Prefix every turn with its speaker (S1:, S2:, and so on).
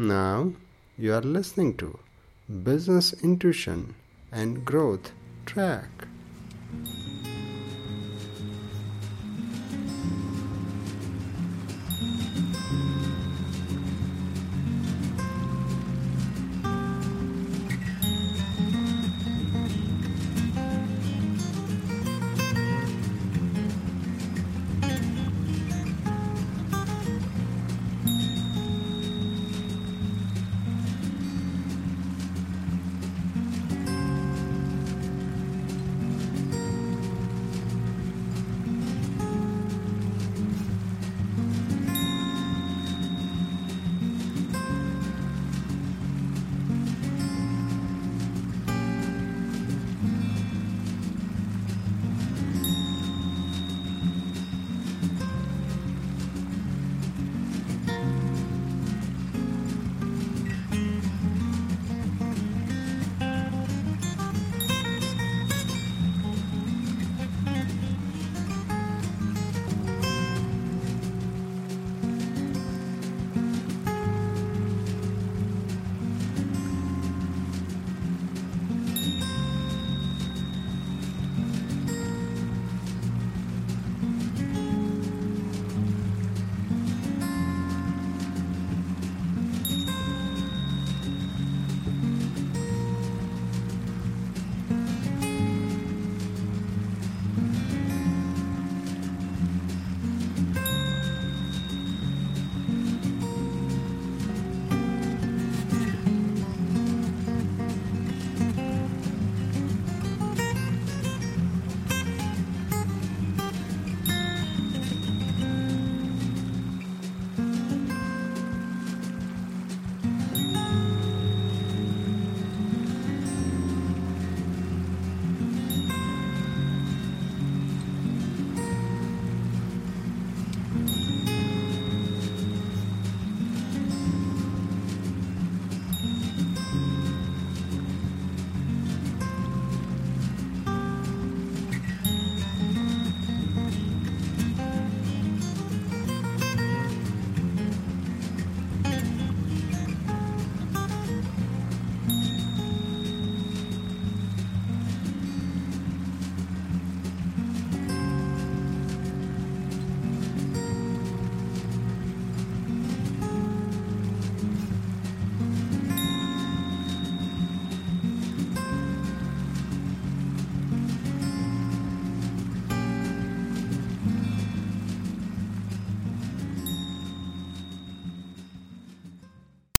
S1: Now you are listening to Business Intuition and Growth Track.